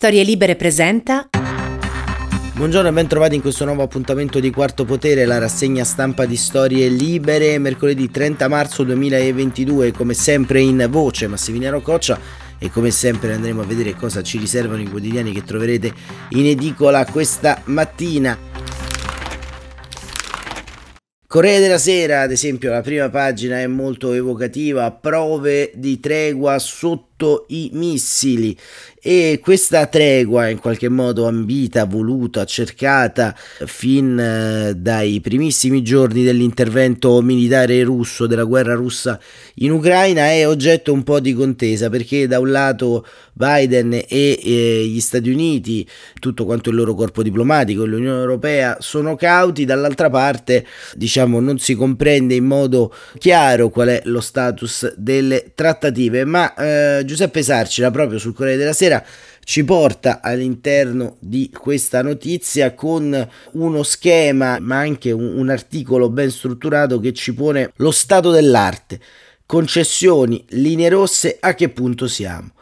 Storie Libere presenta. Buongiorno e ben trovati in questo nuovo appuntamento di Quarto Potere, la rassegna stampa di Storie Libere, mercoledì 30 marzo 2022, come sempre in voce Massimiliano Coccia e come sempre andremo a vedere cosa ci riservano i quotidiani che troverete in edicola questa mattina. Corriere della Sera, ad esempio, la prima pagina è molto evocativa, prove di tregua sotto i missili. E questa tregua in qualche modo ambita, voluta, cercata fin eh, dai primissimi giorni dell'intervento militare russo, della guerra russa in Ucraina, è oggetto un po' di contesa perché da un lato Biden e, e gli Stati Uniti, tutto quanto il loro corpo diplomatico, l'Unione Europea sono cauti, dall'altra parte diciamo non si comprende in modo chiaro qual è lo status delle trattative, ma eh, Giuseppe Sarcina proprio sul Corriere della Sera ci porta all'interno di questa notizia con uno schema ma anche un, un articolo ben strutturato che ci pone lo stato dell'arte. Concessioni, linee rosse, a che punto siamo?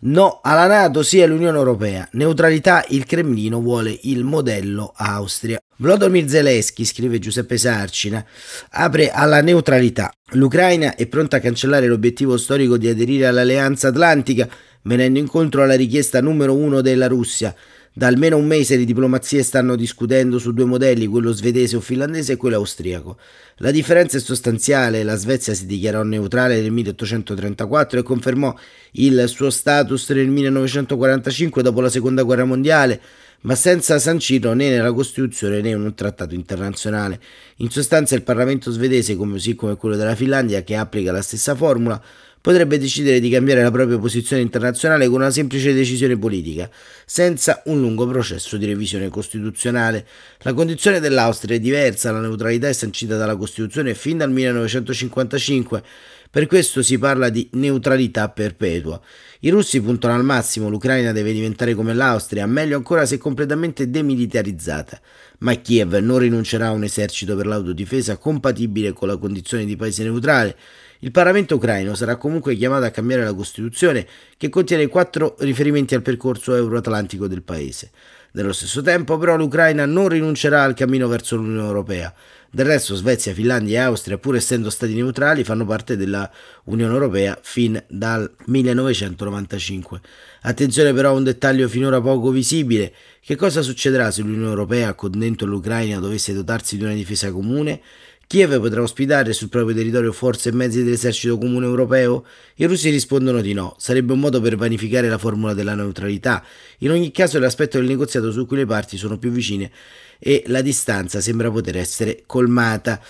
No alla Nato sia all'Unione Europea. Neutralità, il Cremlino vuole il modello Austria. Vladimir Zelensky, scrive Giuseppe Sarcina, apre alla neutralità. L'Ucraina è pronta a cancellare l'obiettivo storico di aderire all'Alleanza Atlantica venendo incontro alla richiesta numero uno della Russia. Da almeno un mese le diplomazie stanno discutendo su due modelli, quello svedese o finlandese e quello austriaco. La differenza è sostanziale, la Svezia si dichiarò neutrale nel 1834 e confermò il suo status nel 1945 dopo la seconda guerra mondiale, ma senza sancirlo né nella Costituzione né in un trattato internazionale. In sostanza il Parlamento svedese, così come quello della Finlandia, che applica la stessa formula, potrebbe decidere di cambiare la propria posizione internazionale con una semplice decisione politica, senza un lungo processo di revisione costituzionale. La condizione dell'Austria è diversa, la neutralità è sancita dalla Costituzione fin dal 1955, per questo si parla di neutralità perpetua. I russi puntano al massimo, l'Ucraina deve diventare come l'Austria, meglio ancora se completamente demilitarizzata. Ma Kiev non rinuncerà a un esercito per l'autodifesa compatibile con la condizione di paese neutrale. Il Parlamento ucraino sarà comunque chiamato a cambiare la Costituzione che contiene quattro riferimenti al percorso euroatlantico del paese. Nello stesso tempo però l'Ucraina non rinuncerà al cammino verso l'Unione Europea. Del resto Svezia, Finlandia e Austria, pur essendo stati neutrali, fanno parte della Unione Europea fin dal 1995. Attenzione però a un dettaglio finora poco visibile. Che cosa succederà se l'Unione Europea, con dentro l'Ucraina, dovesse dotarsi di una difesa comune? Kiev potrà ospitare sul proprio territorio forze e mezzi dell'esercito comune europeo? I russi rispondono di no, sarebbe un modo per vanificare la formula della neutralità. In ogni caso l'aspetto del negoziato su cui le parti sono più vicine e la distanza sembra poter essere colmata.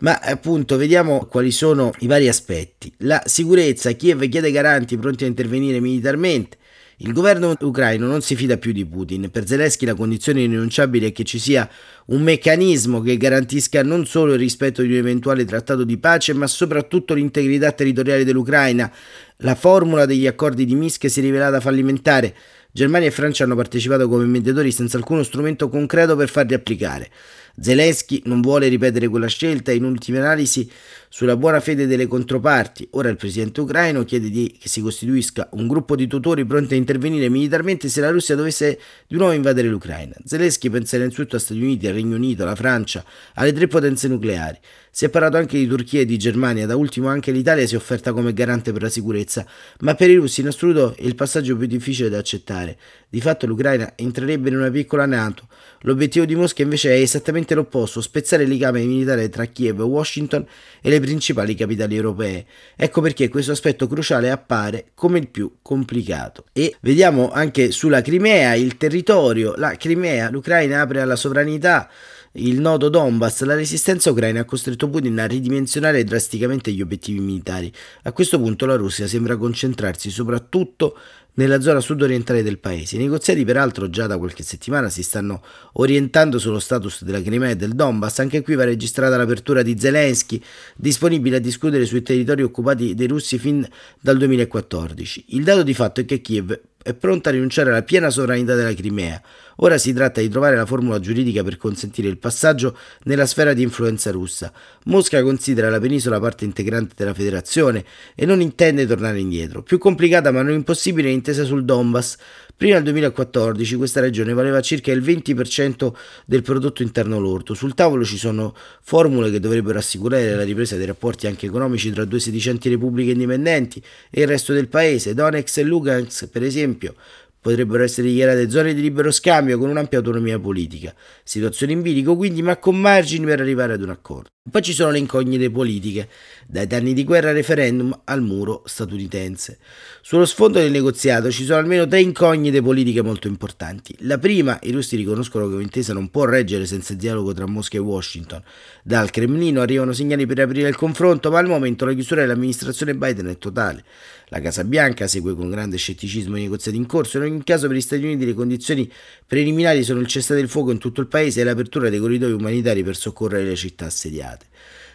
Ma appunto vediamo quali sono i vari aspetti. La sicurezza, Kiev chiede garanti pronti a intervenire militarmente. Il governo ucraino non si fida più di Putin. Per Zelensky la condizione irrinunciabile è che ci sia un meccanismo che garantisca non solo il rispetto di un eventuale trattato di pace, ma soprattutto l'integrità territoriale dell'Ucraina. La formula degli accordi di Minsk si è rivelata fallimentare. Germania e Francia hanno partecipato come mediatori senza alcuno strumento concreto per farli applicare. Zelensky non vuole ripetere quella scelta in ultima analisi sulla buona fede delle controparti. Ora il presidente ucraino chiede di, che si costituisca un gruppo di tutori pronti a intervenire militarmente se la Russia dovesse di nuovo invadere l'Ucraina. Zelensky pensa innanzitutto a Stati Uniti, al Regno Unito, alla Francia, alle tre potenze nucleari. Si è parlato anche di Turchia e di Germania, da ultimo anche l'Italia si è offerta come garante per la sicurezza, ma per i russi in assoluto è il passaggio più difficile da accettare. Di fatto l'Ucraina entrerebbe in una piccola NATO. L'obiettivo di Mosca invece è esattamente l'opposto, spezzare il legame militare tra Kiev e Washington e le principali capitali europee. Ecco perché questo aspetto cruciale appare come il più complicato. E vediamo anche sulla Crimea, il territorio, la Crimea, l'Ucraina apre alla sovranità il nodo Donbass, la resistenza ucraina ha costretto Putin a ridimensionare drasticamente gli obiettivi militari. A questo punto la Russia sembra concentrarsi soprattutto nella zona sud-orientale del paese. I negoziati, peraltro, già da qualche settimana si stanno orientando sullo status della Crimea e del Donbass. Anche qui va registrata l'apertura di Zelensky, disponibile a discutere sui territori occupati dai russi fin dal 2014. Il dato di fatto è che Kiev è pronta a rinunciare alla piena sovranità della Crimea, Ora si tratta di trovare la formula giuridica per consentire il passaggio nella sfera di influenza russa. Mosca considera la penisola parte integrante della federazione e non intende tornare indietro. Più complicata ma non impossibile l'intesa sul Donbass. Prima del 2014 questa regione valeva circa il 20% del prodotto interno lordo. Sul tavolo ci sono formule che dovrebbero assicurare la ripresa dei rapporti anche economici tra due sedicenti repubbliche indipendenti e il resto del paese. Donetsk e Lugansk, per esempio, potrebbero essere dichiarate zone di libero scambio con un'ampia autonomia politica. Situazione in bilico quindi, ma con margini per arrivare ad un accordo. Poi ci sono le incognite politiche, dai danni di guerra referendum al muro statunitense. Sullo sfondo del negoziato ci sono almeno tre incognite politiche molto importanti. La prima, i russi riconoscono che un'intesa non può reggere senza dialogo tra Mosca e Washington. Dal Cremlino arrivano segnali per aprire il confronto, ma al momento la chiusura dell'amministrazione Biden è totale. La Casa Bianca segue con grande scetticismo i negoziati in corso in ogni caso per gli Stati Uniti le condizioni preliminari sono il cessate del fuoco in tutto il paese e l'apertura dei corridoi umanitari per soccorrere le città assediate. sociedade.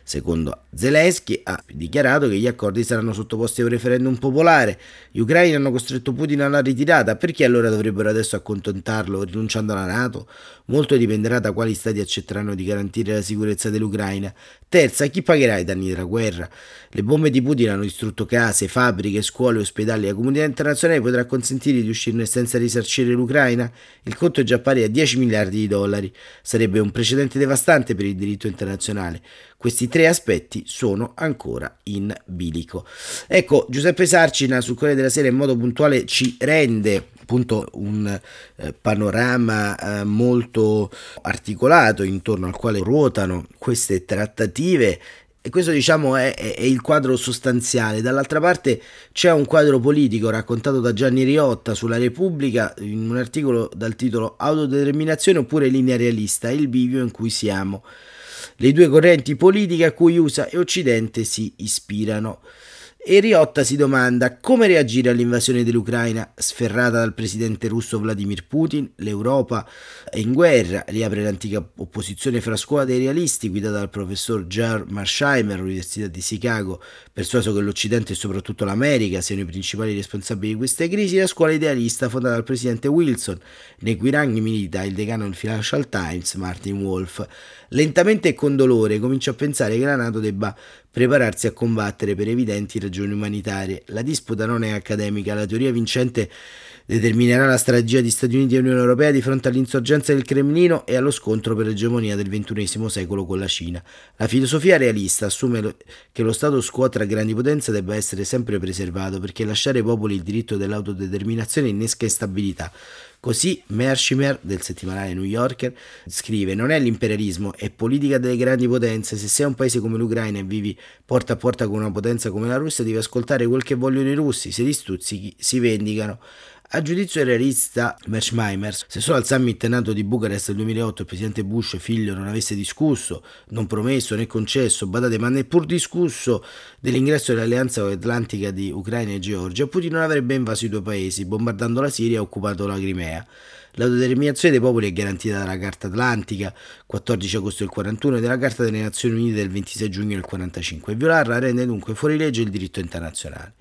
Secondo Zelensky ha dichiarato che gli accordi saranno sottoposti a un referendum popolare. Gli ucraini hanno costretto Putin alla ritirata, perché allora dovrebbero adesso accontentarlo rinunciando alla Nato? Molto dipenderà da quali stati accetteranno di garantire la sicurezza dell'Ucraina. Terza, chi pagherà i danni della guerra? Le bombe di Putin hanno distrutto case, fabbriche, scuole, ospedali. La comunità internazionale potrà consentire di uscirne senza risarcire l'Ucraina? Il conto è già pari a 10 miliardi di dollari. Sarebbe un precedente devastante per il diritto internazionale. Questi tre aspetti sono ancora in bilico. Ecco, Giuseppe Sarcina sul Corriere della Sera in modo puntuale ci rende appunto un eh, panorama eh, molto articolato intorno al quale ruotano queste trattative e questo diciamo è, è, il quadro sostanziale. Dall'altra parte c'è un quadro politico raccontato da Gianni Riotta sulla Repubblica in un articolo dal titolo Autodeterminazione oppure linea realista, il bivio in cui siamo. Le due correnti politiche a cui USA e Occidente si ispirano. E Riotta si domanda come reagire all'invasione dell'Ucraina sferrata dal presidente russo Vladimir Putin. L'Europa è in guerra, riapre l'antica opposizione fra scuola dei realisti guidata dal professor Jar Marsheimer all'Università di Chicago, persuaso che l'Occidente e soprattutto l'America siano i principali responsabili di queste crisi, la scuola idealista fondata dal presidente Wilson, nei cui ranghi milita il decano del Financial Times Martin Wolf. Lentamente e con dolore comincia a pensare che la Nato debba prepararsi a combattere per evidenti ragioni umanitarie. La disputa non è accademica, la teoria vincente determinerà la strategia di Stati Uniti e Unione Europea di fronte all'insorgenza del Cremlino e allo scontro per l'egemonia del XXI secolo con la Cina. La filosofia realista assume che lo status quo tra grandi potenze debba essere sempre preservato perché lasciare ai popoli il diritto dell'autodeterminazione innesca instabilità. Così Mershimer del settimanale New Yorker scrive: Non è l'imperialismo, è politica delle grandi potenze. Se sei un paese come l'Ucraina e vivi porta a porta con una potenza come la Russia, devi ascoltare quel che vogliono i russi. Se li stuzzichi, si vendicano. A giudizio realista Mersheimer, se solo al summit nato di Bucarest del 2008 il presidente Bush figlio non avesse discusso, non promesso né concesso, badate ma neppur discusso dell'ingresso dell'alleanza atlantica di Ucraina e Georgia, Putin non avrebbe invaso i due paesi, bombardando la Siria e occupato la Crimea. L'autodeterminazione dei popoli è garantita dalla Carta Atlantica 14 agosto del 41 e dalla Carta delle Nazioni Unite del 26 giugno del 45 e violarla rende dunque fuori legge il diritto internazionale.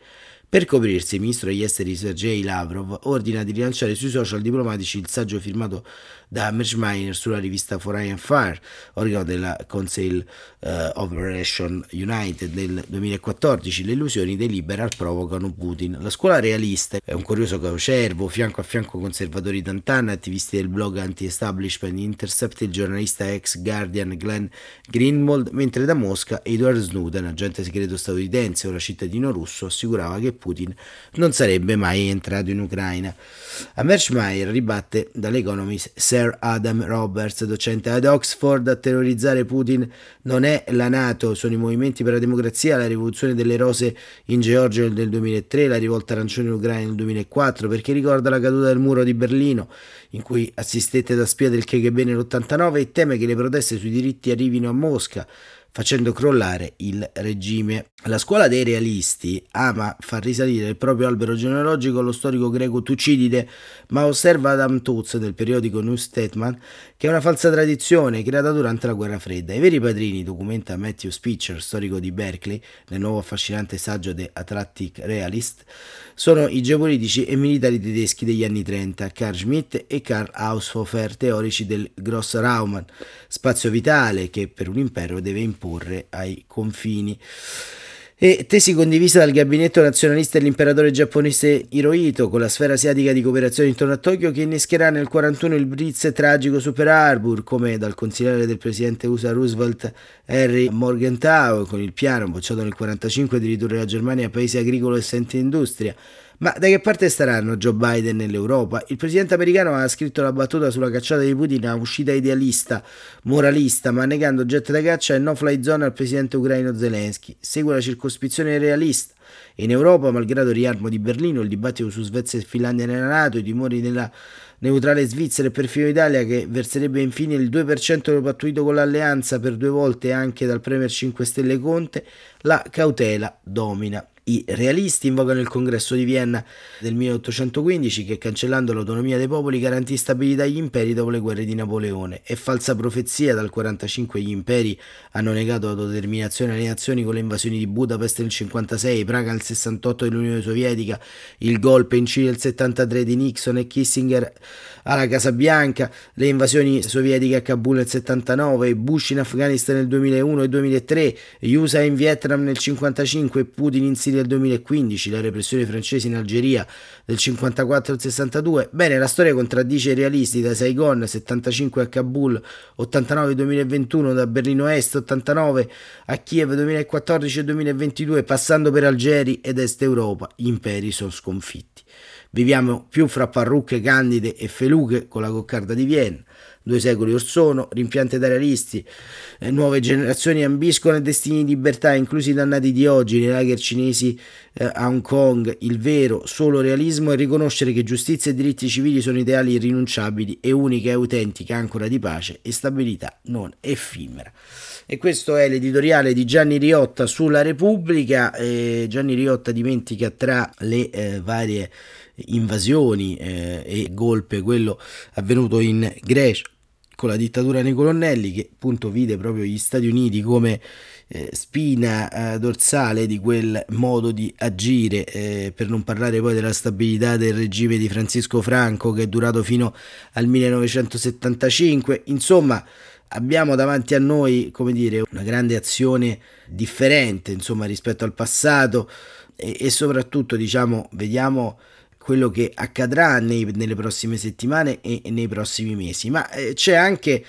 Per coprirsi, il ministro degli esteri Sergei Lavrov ordina di rilanciare sui social diplomatici il saggio firmato da Merschmeyer sulla rivista Foreign Fire, organo della Council uh, of Relations United del 2014. Le illusioni dei liberal provocano Putin. La scuola realista è un curioso cocervo, fianco a fianco conservatori tantan, attivisti del blog anti-establishment Intercept, il giornalista ex Guardian Glenn Greenwald, mentre da Mosca Edward Snowden, agente segreto statunitense, ora cittadino russo, assicurava che Putin non sarebbe mai entrato in Ucraina. A Merschmeyer ribatte dall'Economist Sir Adam Roberts, docente ad Oxford, a terrorizzare Putin non è la Nato, sono i movimenti per la democrazia, la rivoluzione delle rose in Georgia nel 2003, la rivolta arancione in Ucraina nel 2004, perché ricorda la caduta del muro di Berlino, in cui assistette da spia del KGB nell'89 e teme che le proteste sui diritti arrivino a Mosca facendo crollare il regime. La scuola dei realisti ama far risalire il proprio albero genealogico allo storico greco Tucidide, ma osserva Adam Toots del periodico New Statesman che è una falsa tradizione creata durante la guerra fredda. I veri padrini, documenta Matthew Spitzer, storico di Berkeley, nel nuovo affascinante saggio The Atlantic Realist, sono i geopolitici e militari tedeschi degli anni 30, Karl Schmitt e Karl Haushofer, teorici del Grossraum, spazio vitale che per un impero deve imporre ai confini. E tesi condivisa dal gabinetto nazionalista dell'imperatore giapponese Hirohito con la sfera asiatica di cooperazione intorno a Tokyo che innescherà nel 1941 il blitz tragico su Pearl Harbor come dal consigliere del presidente USA Roosevelt Harry Morgenthau con il piano bocciato nel 1945 di ridurre la Germania a paese agricolo e senza industria ma da che parte staranno Joe Biden nell'Europa? Il presidente americano ha scritto la battuta sulla cacciata di Putin a uscita idealista, moralista, ma negando jet da caccia e no fly zone al presidente ucraino Zelensky. Segue la circoscrizione realista. In Europa, malgrado il riarmo di Berlino, il dibattito su Svezia e Finlandia nella Nato, i timori della neutrale Svizzera e perfino Italia che verserebbe infine il 2% del pattuito con l'alleanza per due volte anche dal Premier 5 Stelle Conte, la cautela domina. I realisti invocano il congresso di Vienna del 1815 che cancellando l'autonomia dei popoli garantì stabilità agli imperi dopo le guerre di Napoleone. È falsa profezia, dal 1945 gli imperi hanno negato l'autodeterminazione alle nazioni con le invasioni di Budapest nel 1956, Praga nel 68 dell'Unione Sovietica, il golpe in Cile nel 73 di Nixon e Kissinger alla Casa Bianca, le invasioni sovietiche a Kabul nel 79, Bush in Afghanistan nel 2001 e 2003, gli USA in Vietnam nel 1955 e Putin in Siria nel 2015, la repressione francese in Algeria del 54 al 62. Bene, la storia contraddice i realisti da Saigon 75 a Kabul, 89-2021 da Berlino Est, 89 a Kiev 2014 e 2022, passando per Algeri ed Est Europa, gli imperi sono sconfitti. Viviamo più fra parrucche candide e feluche con la coccarda di Vienna. Due secoli or sono, rimpiante da realisti, eh, nuove generazioni ambiscono a destini di libertà, inclusi i dannati di oggi, nei lager cinesi eh, a Hong Kong. Il vero, solo realismo è riconoscere che giustizia e diritti civili sono ideali irrinunciabili e unica e autentica ancora di pace e stabilità non effimera. E questo è l'editoriale di Gianni Riotta sulla Repubblica. Eh, Gianni Riotta dimentica tra le eh, varie invasioni eh, e golpe quello avvenuto in Grecia con la dittatura nei colonnelli che appunto vide proprio gli Stati Uniti come eh, spina eh, dorsale di quel modo di agire, eh, per non parlare poi della stabilità del regime di Francisco Franco che è durato fino al 1975. Insomma, abbiamo davanti a noi, come dire, una grande azione differente, insomma, rispetto al passato e, e soprattutto, diciamo, vediamo quello che accadrà nei, nelle prossime settimane e, e nei prossimi mesi. Ma eh, c'è anche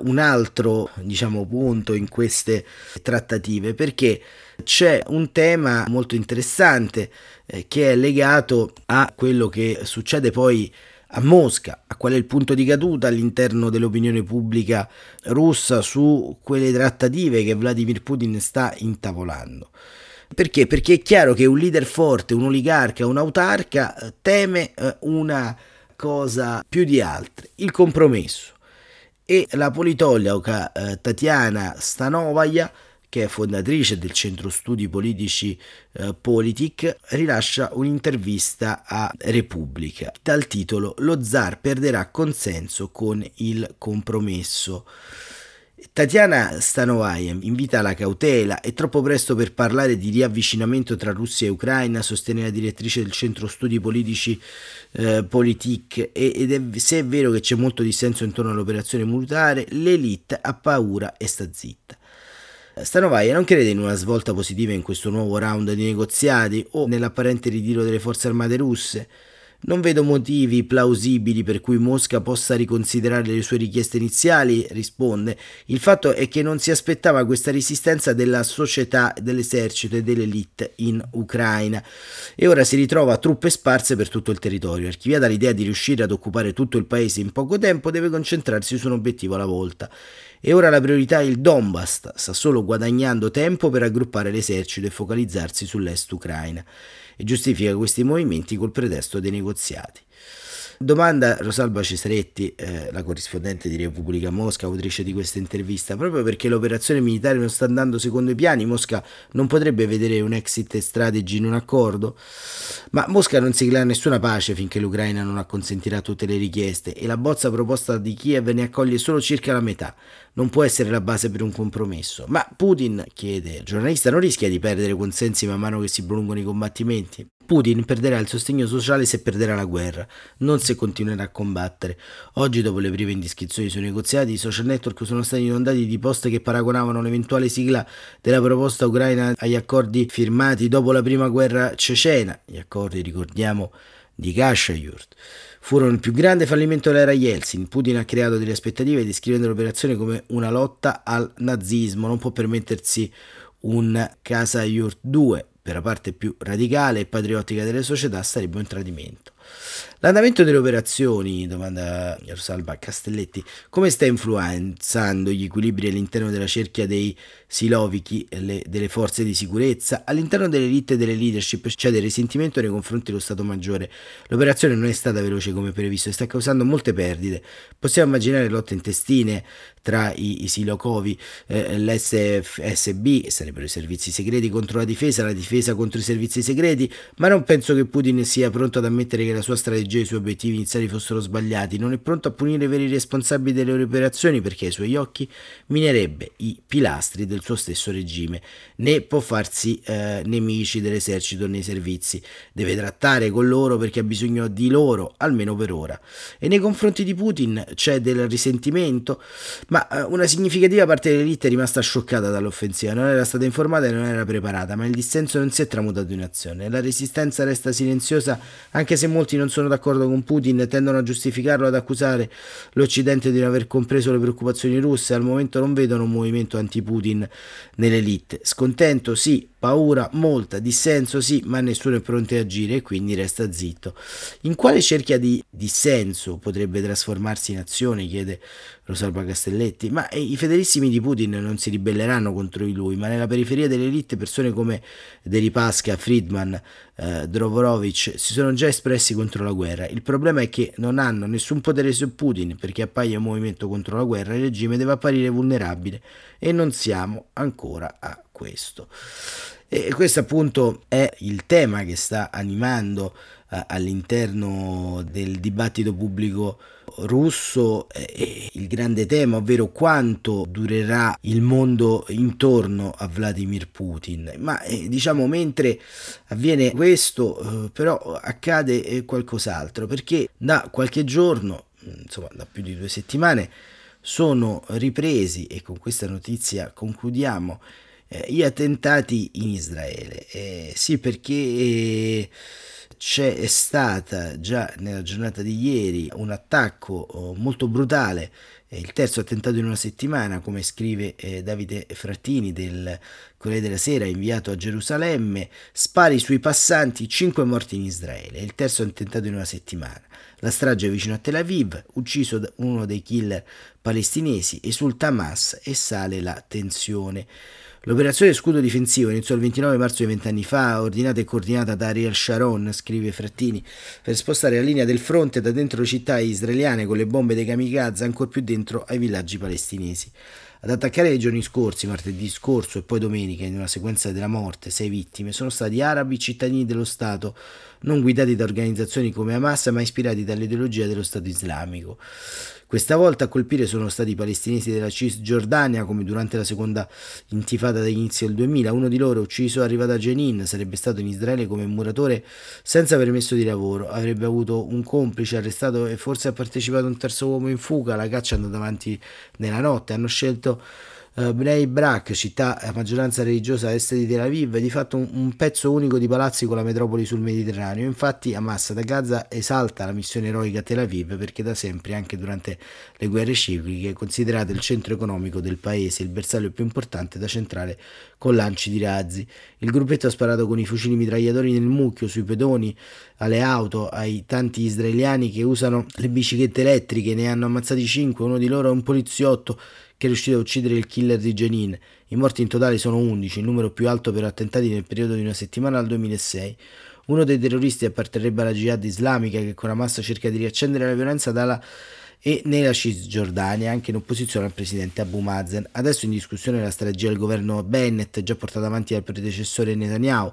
un altro diciamo, punto in queste trattative perché c'è un tema molto interessante eh, che è legato a quello che succede poi a Mosca, a qual è il punto di caduta all'interno dell'opinione pubblica russa su quelle trattative che Vladimir Putin sta intavolando. Perché? Perché è chiaro che un leader forte, un oligarca, un autarca eh, teme eh, una cosa più di altre, il compromesso. E la politologa eh, Tatiana Stanovaya, che è fondatrice del centro studi politici eh, Politic, rilascia un'intervista a Repubblica dal titolo Lo zar perderà consenso con il compromesso. Tatiana Stanovaia invita alla cautela, è troppo presto per parlare di riavvicinamento tra Russia e Ucraina, sostiene la direttrice del centro studi politici eh, Politik, ed è, se è vero che c'è molto dissenso intorno all'operazione militare, l'elite ha paura e sta zitta. Stanovaia non crede in una svolta positiva in questo nuovo round di negoziati o nell'apparente ritiro delle forze armate russe. Non vedo motivi plausibili per cui Mosca possa riconsiderare le sue richieste iniziali, risponde. Il fatto è che non si aspettava questa resistenza della società, dell'esercito e dell'elite in Ucraina e ora si ritrova a truppe sparse per tutto il territorio. Archiviata l'idea di riuscire ad occupare tutto il paese in poco tempo, deve concentrarsi su un obiettivo alla volta. E ora la priorità è il Donbass, sta solo guadagnando tempo per raggruppare l'esercito e focalizzarsi sull'est Ucraina e giustifica questi movimenti col pretesto dei negoziati. Domanda Rosalba Cesaretti, eh, la corrispondente di Repubblica Mosca, autrice di questa intervista, proprio perché l'operazione militare non sta andando secondo i piani, Mosca non potrebbe vedere un exit strategy in un accordo? Ma Mosca non sigla nessuna pace finché l'Ucraina non acconsentirà tutte le richieste e la bozza proposta di Kiev ne accoglie solo circa la metà. Non può essere la base per un compromesso. Ma Putin, chiede il giornalista, non rischia di perdere consensi man mano che si prolungano i combattimenti? Putin perderà il sostegno sociale se perderà la guerra, non se continuerà a combattere. Oggi, dopo le prime indiscrezioni sui negoziati, i social network sono stati inondati di post che paragonavano l'eventuale sigla della proposta ucraina agli accordi firmati dopo la prima guerra cecena. Gli accordi, ricordiamo, di Kashayurt. Furono il più grande fallimento dell'era Yeltsin. Putin ha creato delle aspettative descrivendo l'operazione come una lotta al nazismo. Non può permettersi un Kasayurt 2 per la parte più radicale e patriottica delle società sarebbe un tradimento. L'andamento delle operazioni, domanda Rosalba Castelletti, come sta influenzando gli equilibri all'interno della cerchia dei silovichi e delle forze di sicurezza? All'interno delle elite e delle leadership c'è del risentimento nei confronti dello Stato Maggiore. L'operazione non è stata veloce come previsto e sta causando molte perdite. Possiamo immaginare lotte intestine tra i, i Silokovi, eh, l'SFSB, sarebbero i servizi segreti contro la difesa, la difesa contro i servizi segreti, ma non penso che Putin sia pronto ad ammettere che la sua strategia e i suoi obiettivi iniziali fossero sbagliati, non è pronto a punire i veri responsabili delle operazioni perché ai suoi occhi minerebbe i pilastri del suo stesso regime, né può farsi eh, nemici dell'esercito nei servizi, deve trattare con loro perché ha bisogno di loro, almeno per ora. E nei confronti di Putin c'è del risentimento, ma eh, una significativa parte dell'elite è rimasta scioccata dall'offensiva, non era stata informata e non era preparata, ma il dissenso non si è tramutato in azione, la resistenza resta silenziosa anche se molti non sono d'accordo con Putin tendono a giustificarlo ad accusare l'Occidente di non aver compreso le preoccupazioni russe, al momento non vedono un movimento anti-Putin nell'elite. Scontento sì, paura molta, dissenso sì, ma nessuno è pronto a agire e quindi resta zitto. In quale cerchia di dissenso potrebbe trasformarsi in azione? chiede Rosalba Castelletti. Ma eh, i fedelissimi di Putin non si ribelleranno contro di lui, ma nella periferia dell'elite persone come Deripaska, Friedman, eh, Drovorovic si sono già espressi contro la guerra. Il problema è che non hanno nessun potere su Putin perché appaia un movimento contro la guerra, il regime deve apparire vulnerabile e non siamo ancora a questo. E questo appunto è il tema che sta animando eh, all'interno del dibattito pubblico russo eh, il grande tema, ovvero quanto durerà il mondo intorno a Vladimir Putin. Ma eh, diciamo mentre avviene questo, eh, però accade eh, qualcos'altro, perché da qualche giorno, insomma da più di due settimane, sono ripresi, e con questa notizia concludiamo, gli attentati in Israele. Eh, sì, perché eh, c'è stata già nella giornata di ieri un attacco oh, molto brutale, eh, il terzo attentato in una settimana, come scrive eh, Davide Frattini del Corriere della Sera, inviato a Gerusalemme, spari sui passanti, 5 morti in Israele, il terzo attentato in una settimana. La strage vicino a Tel Aviv, ucciso uno dei killer palestinesi, esulta Hamas e sale la tensione. L'operazione scudo difensivo iniziò il 29 marzo di vent'anni fa, ordinata e coordinata da Ariel Sharon, scrive Frattini, per spostare la linea del fronte da dentro le città israeliane con le bombe dei kamikaze ancora più dentro ai villaggi palestinesi. Ad attaccare i giorni scorsi, martedì scorso e poi domenica, in una sequenza della morte, sei vittime sono stati arabi cittadini dello Stato, non guidati da organizzazioni come Hamas, ma ispirati dall'ideologia dello Stato islamico. Questa volta a colpire sono stati i palestinesi della Cisgiordania, come durante la seconda intifada dall'inizio del 2000. Uno di loro, ucciso, arrivato a Jenin, sarebbe stato in Israele come muratore senza permesso di lavoro. Avrebbe avuto un complice arrestato e forse ha partecipato un terzo uomo in fuga. La caccia è andata avanti nella notte. Hanno scelto Uh, Bnei Brak, città a maggioranza religiosa a est di Tel Aviv, è di fatto un, un, pezzo unico di palazzi con la metropoli sul Mediterraneo. Infatti Hamas da Gaza esalta la missione eroica a Tel Aviv perché da sempre, anche durante le guerre cicliche, è considerata il centro economico del paese, il bersaglio più importante da centrare con lanci di razzi. Il gruppetto ha sparato con i fucili mitragliatori nel mucchio, sui pedoni, alle auto, ai tanti israeliani che usano le biciclette elettriche, ne hanno ammazzati 5, uno di loro è un poliziotto che è riuscito a uccidere il killer di Jenin. I morti in totale sono 11, il numero più alto per attentati nel periodo di una settimana al 2006. Uno dei terroristi apparterrebbe alla jihad islamica che con Hamas cerca di riaccendere la violenza dalla e nella Cisgiordania, anche in opposizione al presidente Abu Mazen. Adesso in discussione la strategia del governo Bennett, già portata avanti dal predecessore Netanyahu,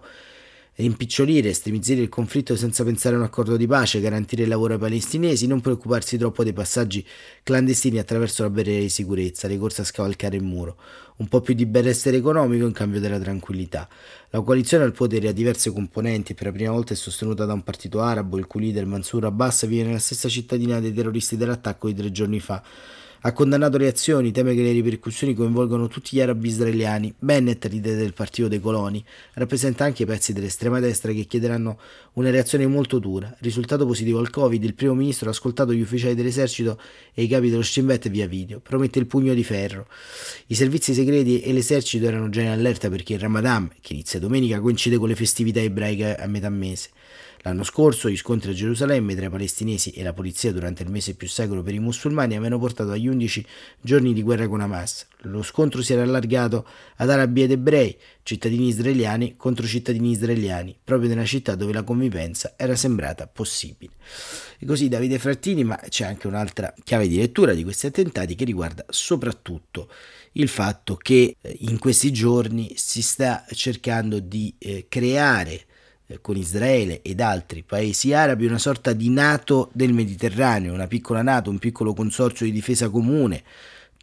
rimpicciolire, estremizzare il conflitto senza pensare a un accordo di pace, garantire il lavoro ai palestinesi, non preoccuparsi troppo dei passaggi clandestini attraverso la barriera di sicurezza, le corse a scavalcare il muro, un po' più di benessere economico in cambio della tranquillità. La coalizione al potere ha diverse componenti. E per la prima volta è sostenuta da un partito arabo, il cui leader Mansour Abbas vive nella stessa cittadina dei terroristi dell'attacco di tre giorni fa ha condannato le azioni, teme che le ripercussioni coinvolgano tutti gli arabi israeliani. Bennett, leader del partito dei coloni, rappresenta anche i pezzi dell'estrema destra che chiederanno una reazione molto dura. Risultato positivo al Covid, il primo ministro ha ascoltato gli ufficiali dell'esercito e i capi dello Shin Bet via video. Promette il pugno di ferro. I servizi segreti e l'esercito erano già in allerta perché il Ramadan, che inizia domenica, coincide con le festività ebraiche a metà mese. L'anno scorso gli scontri a Gerusalemme tra i palestinesi e la polizia durante il mese più sacro per i musulmani avevano portato agli 11 giorni di guerra con Hamas. Lo scontro si era allargato ad arabi ed ebrei, cittadini israeliani contro cittadini israeliani, proprio nella città dove la convivenza era sembrata possibile. E così Davide Frattini, ma c'è anche un'altra chiave di lettura di questi attentati che riguarda soprattutto il fatto che eh, in questi giorni si sta cercando di eh, creare con Israele ed altri paesi arabi una sorta di NATO del Mediterraneo, una piccola NATO, un piccolo consorzio di difesa comune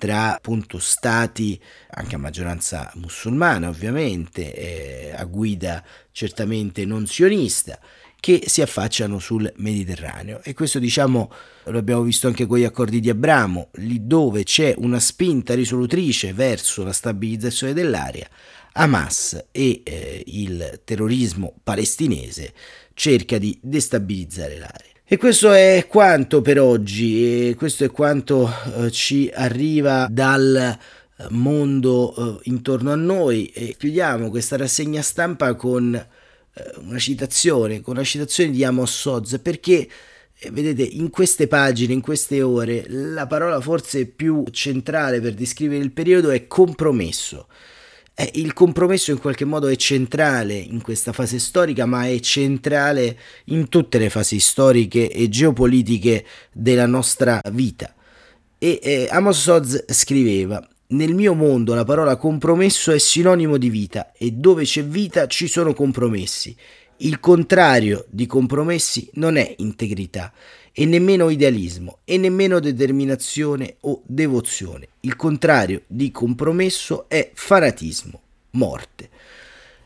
tra appunto stati anche a maggioranza musulmana ovviamente, eh, a guida certamente non sionista, che si affacciano sul Mediterraneo. E questo diciamo lo abbiamo visto anche con gli accordi di Abramo, lì dove c'è una spinta risolutrice verso la stabilizzazione dell'area, Hamas e eh, il terrorismo palestinese cerca di destabilizzare l'area. E questo è quanto per oggi, e questo è quanto eh, ci arriva dal eh, mondo eh, intorno a noi e chiudiamo questa rassegna stampa con eh, una citazione, con una citazione di Amos Oz perché eh, vedete in queste pagine, in queste ore, la parola forse più centrale per descrivere il periodo è compromesso. Eh, il compromesso in qualche modo è centrale in questa fase storica, ma è centrale in tutte le fasi storiche e geopolitiche della nostra vita. E eh, Amos Oz scriveva: Nel mio mondo la parola compromesso è sinonimo di vita e dove c'è vita ci sono compromessi. Il contrario di compromessi non è integrità e nemmeno idealismo e nemmeno determinazione o devozione. Il contrario di compromesso è fanatismo, morte.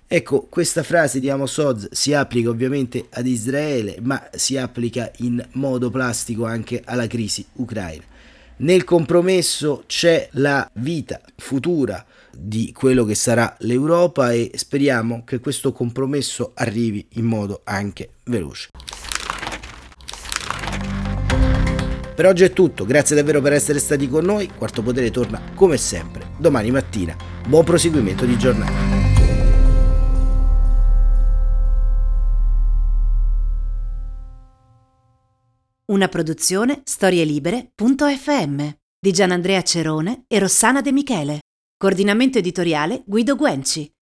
Ecco, questa frase di Amos Oz si applica ovviamente ad Israele, ma si applica in modo plastico anche alla crisi ucraina. Nel compromesso c'è la vita futura di quello che sarà l'Europa e speriamo che questo compromesso arrivi in modo anche veloce. Per oggi è tutto, grazie davvero per essere stati con noi, Quarto Potere torna come sempre domani mattina. Buon proseguimento di giornata. Una produzione storielibere.fm di Gianandrea Cerone e Rossana De Michele. Coordinamento editoriale Guido Guenci.